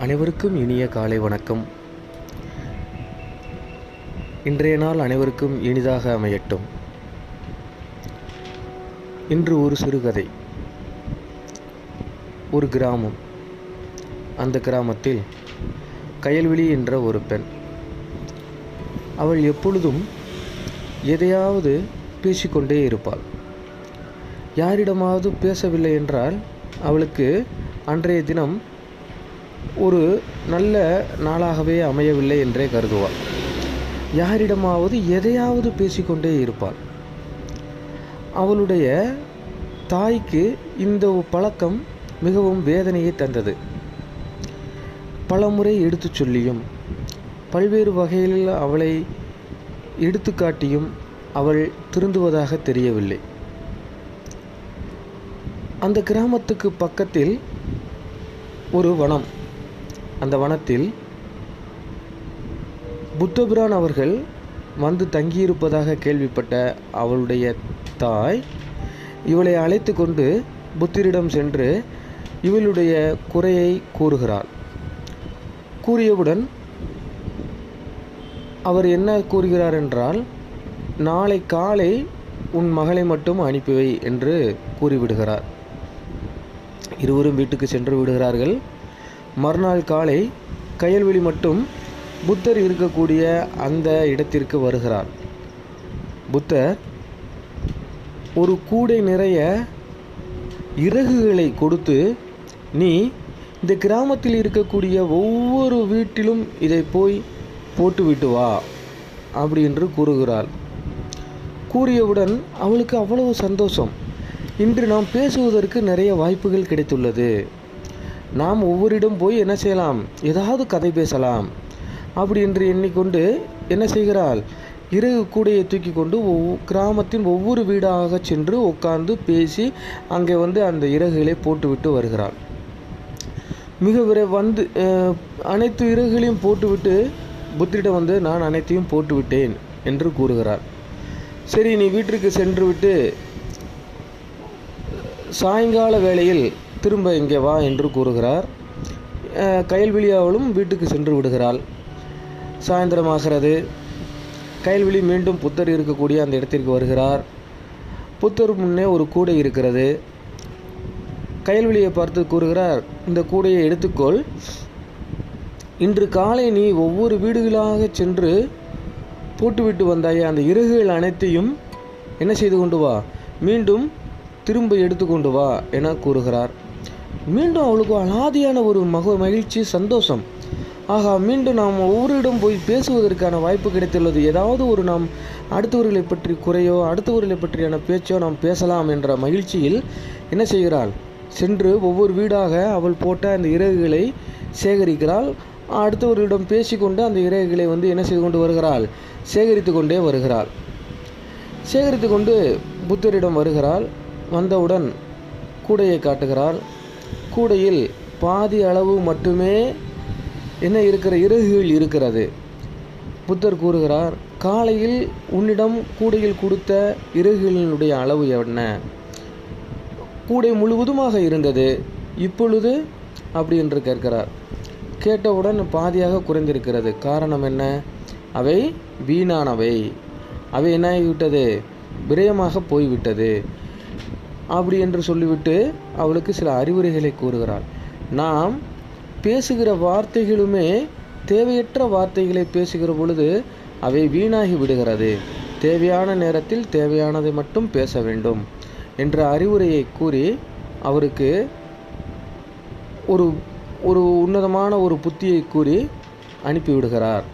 அனைவருக்கும் இனிய காலை வணக்கம். இன்றைய நாள் அனைவருக்கும் இனிதாக அமையட்டும். இன்று ஒரு சிறுகதை. ஒரு கிராமம். அந்த கிராமத்தில் கயல்விழி என்ற ஒரு பெண். அவள் எப்பொழுதும் எதையாவது பேசிக்கொண்டே இருப்பாள். யாரிடமாவது பேசவில்லை என்றால் அவளுக்கு அன்றைய தினம் ஒரு நல்ல நாளாகவே அமையவில்லை என்றே கருதுவார் யாரிடமாவது எதையாவது பேசிக்கொண்டே இருப்பார் அவளுடைய தாய்க்கு இந்த பழக்கம் மிகவும் வேதனையை தந்தது. பலமுறை எடுத்துச் சொல்லியும் பல்வேறு வகையில் அவளை எடுத்துக்காட்டியும் அவள் திருந்துவதாக தெரியவில்லை. அந்த கிராமத்துக்கு பக்கத்தில் ஒரு வனம். அந்த வனத்தில் புத்தபிரான் அவர்கள் வந்து தங்கியிருப்பதாக கேள்விப்பட்ட அவளுடைய தாய் இவளை அழைத்து கொண்டு புத்தரிடம் சென்று இவளுடைய குறையை கூறுகிறாள். கூறியவுடன் அவர் என்ன கூறுகிறார் என்றால் நாளை காலை உன் மகளை மட்டும் அனுப்பிவை என்று கூறிவிடுகிறார். இருவரும் வீட்டுக்கு சென்று விடுகிறார்கள். மறுநாள் காலை கயல்வெளி மட்டும் புத்தர் இருக்கக்கூடிய அந்த இடத்திற்கு வருகிறார். புத்தர் ஒரு கூடை நிறைய இறகுகளை கொடுத்து நீ இந்த கிராமத்தில் இருக்கக்கூடிய ஒவ்வொரு வீட்டிலும் இதை போய் போட்டுவிட்டு வா அப்படி என்று கூறுகிறாள். கூறியவுடன் அவளுக்கு அவ்வளவு சந்தோஷம். இன்று நாம் பேசுவதற்கு நிறைய வாய்ப்புகள் கிடைத்துள்ளது. நாம் ஒவ்வொருடம் போய் என்ன செய்யலாம்? ஏதாவது கதை பேசலாம். அப்படி என்று எண்ணிக்கொண்டு என்ன செய்கிறாள்? இறகு கூடையை தூக்கி கொண்டு ஒவ்வொரு கிராமத்தின் ஒவ்வொரு வீடாக சென்று உட்கார்ந்து பேசி அங்கே வந்து அந்த இறகுகளை போட்டுவிட்டு வருகிறாள். மிக விரை வந்து அனைத்து இறகுகளையும் போட்டுவிட்டு புத்திரிடம் வந்து நான் அனைத்தையும் போட்டுவிட்டேன் என்று கூறுகிறார் சரி நீ வீட்டிற்கு சென்று விட்டு சாயங்கால வேளையில் திரும்ப இங்கே வா என்று கூறுகிறார். கயல்விழியாவளும் வீட்டுக்கு சென்று விடுகிறாள். சாயந்தரமாகிறது கயல்விழி மீண்டும் புத்தர் இருக்கக்கூடிய அந்த இடத்திற்கு வருகிறார். புத்தர் முன்னே ஒரு கூடை இருக்கிறது. கயல்விழியை பார்த்து கூறுகிறார் இந்த கூடையை எடுத்துக்கொள். இன்று காலை நீ ஒவ்வொரு வீடுகளாக சென்று போட்டுவிட்டு வந்தாயே அந்த இறகுகள் அனைத்தையும் என்ன செய்து கொண்டு வா. மீண்டும் திரும்ப எடுத்துக்கொண்டு வா என கூறுகிறார். மீண்டும் அவளுக்கு அலாதியான ஒரு மக மகிழ்ச்சி சந்தோஷம். ஆகா மீண்டும் நாம் ஒவ்வொருடம் போய் பேசுவதற்கான வாய்ப்பு கிடைத்துள்ளது. ஏதாவது ஒரு நாம் அடுத்தவர்களை பற்றி குறையோ அடுத்தவர்களை பற்றியான பேச்சோ நாம் பேசலாம் என்ற மகிழ்ச்சியில் என்ன செய்கிறாள்? சென்று ஒவ்வொரு வீடாக அவள் போட்ட அந்த இறகுகளை சேகரிக்கிறாள். அடுத்தவர்களிடம் பேசிக்கொண்டு அந்த இறகுகளை வந்து என்ன செய்து கொண்டு வருகிறாள்? சேகரித்து கொண்டே வருகிறாள். சேகரித்து கொண்டு புத்தரிடம் வருகிறாள். வந்தவுடன் கூடையை காட்டுகிறாள் கூடையில் பாதி அளவு மட்டுமே என்ன இருக்கிற இறகுகள் இருக்கிறது. புத்தர் கூறுகிறார் காலையில் உன்னிடம் கூடையில் கொடுத்த இறகுகளினுடைய அளவு என்ன? கூடை முழுவதுமாக இருந்தது இப்பொழுது? அப்படி என்று கேட்கிறார். கேட்டவுடன் பாதியாக குறைந்திருக்கிறது. காரணம் என்ன? அவை வீணானவை. அவை என்ன ஆகிவிட்டது விரயமாக போய்விட்டது. அப்படி என்று சொல்லிவிட்டு அவளுக்கு சில அறிவுரைகளை கூறுகிறாள். நாம் பேசுகிற வார்த்தைகளுமே தேவையற்ற வார்த்தைகளை பேசுகிற பொழுது அவை வீணாகி விடுகிறது. தேவையான நேரத்தில் தேவையானதை மட்டும் பேச வேண்டும் என்ற அறிவுரையை கூறி அவருக்கு ஒரு ஒரு உன்னதமான ஒரு புத்தியை கூறி அனுப்பிவிடுகிறார்.